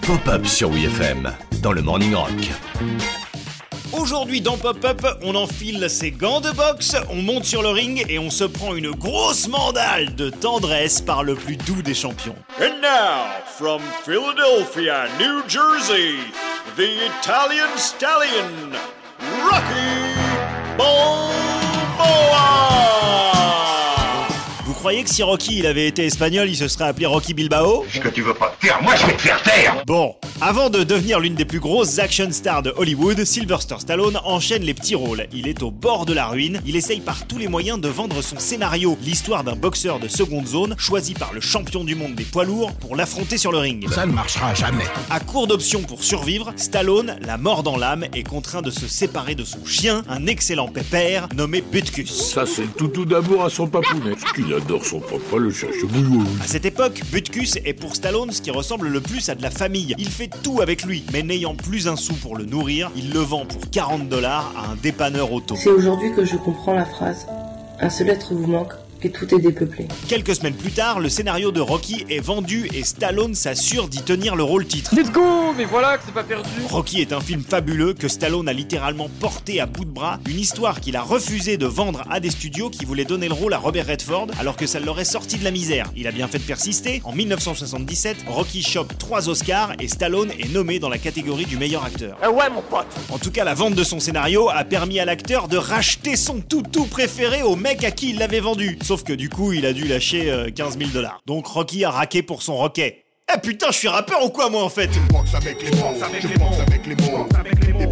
Pop-up sur WFM dans le Morning Rock. Aujourd'hui dans Pop-Up, on enfile ses gants de boxe, on monte sur le ring et on se prend une grosse mandale de tendresse par le plus doux des champions. And now, from Philadelphia, New Jersey, the Italian stallion, croyez que si Rocky il avait été espagnol, il se serait appelé Rocky Bilbao Ce que tu veux pas te faire, moi je vais te faire taire. Bon, avant de devenir l'une des plus grosses action stars de Hollywood, Sylvester Stallone enchaîne les petits rôles. Il est au bord de la ruine, il essaye par tous les moyens de vendre son scénario, l'histoire d'un boxeur de seconde zone choisi par le champion du monde des poids lourds pour l'affronter sur le ring. Ça ne marchera jamais. À court d'options pour survivre, Stallone, la mort dans l'âme, est contraint de se séparer de son chien, un excellent pépère nommé Butkus. Ça, c'est le toutou d'amour à son papounet. Parce qu'il adore son papa, le. À cette époque, Butkus est pour Stallone ce qui ressemble le plus à de la famille. Il fait tout avec lui, mais n'ayant plus un sou pour le nourrir, il le vend pour 40 dollars à un dépanneur auto. C'est aujourd'hui que je comprends la phrase. Un seul être vous manque, et tout est dépeuplé. Quelques semaines plus tard, le scénario de Rocky est vendu et Stallone s'assure d'y tenir le rôle titre. Let's go Mais voilà que c'est pas perdu Rocky est un film fabuleux que Stallone a littéralement porté à bout de bras, une histoire qu'il a refusé de vendre à des studios qui voulaient donner le rôle à Robert Redford alors que ça l'aurait sorti de la misère. Il a bien fait de persister. En 1977, Rocky chope 3 Oscars et Stallone est nommé dans la catégorie du meilleur acteur. Ah ouais mon pote En tout cas, la vente de son scénario a permis à l'acteur de racheter son toutou préféré au mec à qui il l'avait vendu. Sauf que du coup, il a dû lâcher euh, 15 000 dollars. Donc Rocky a raqué pour son roquet. Eh putain, je suis rappeur ou quoi moi en fait? Boxe avec les mots, je boxe avec les mots.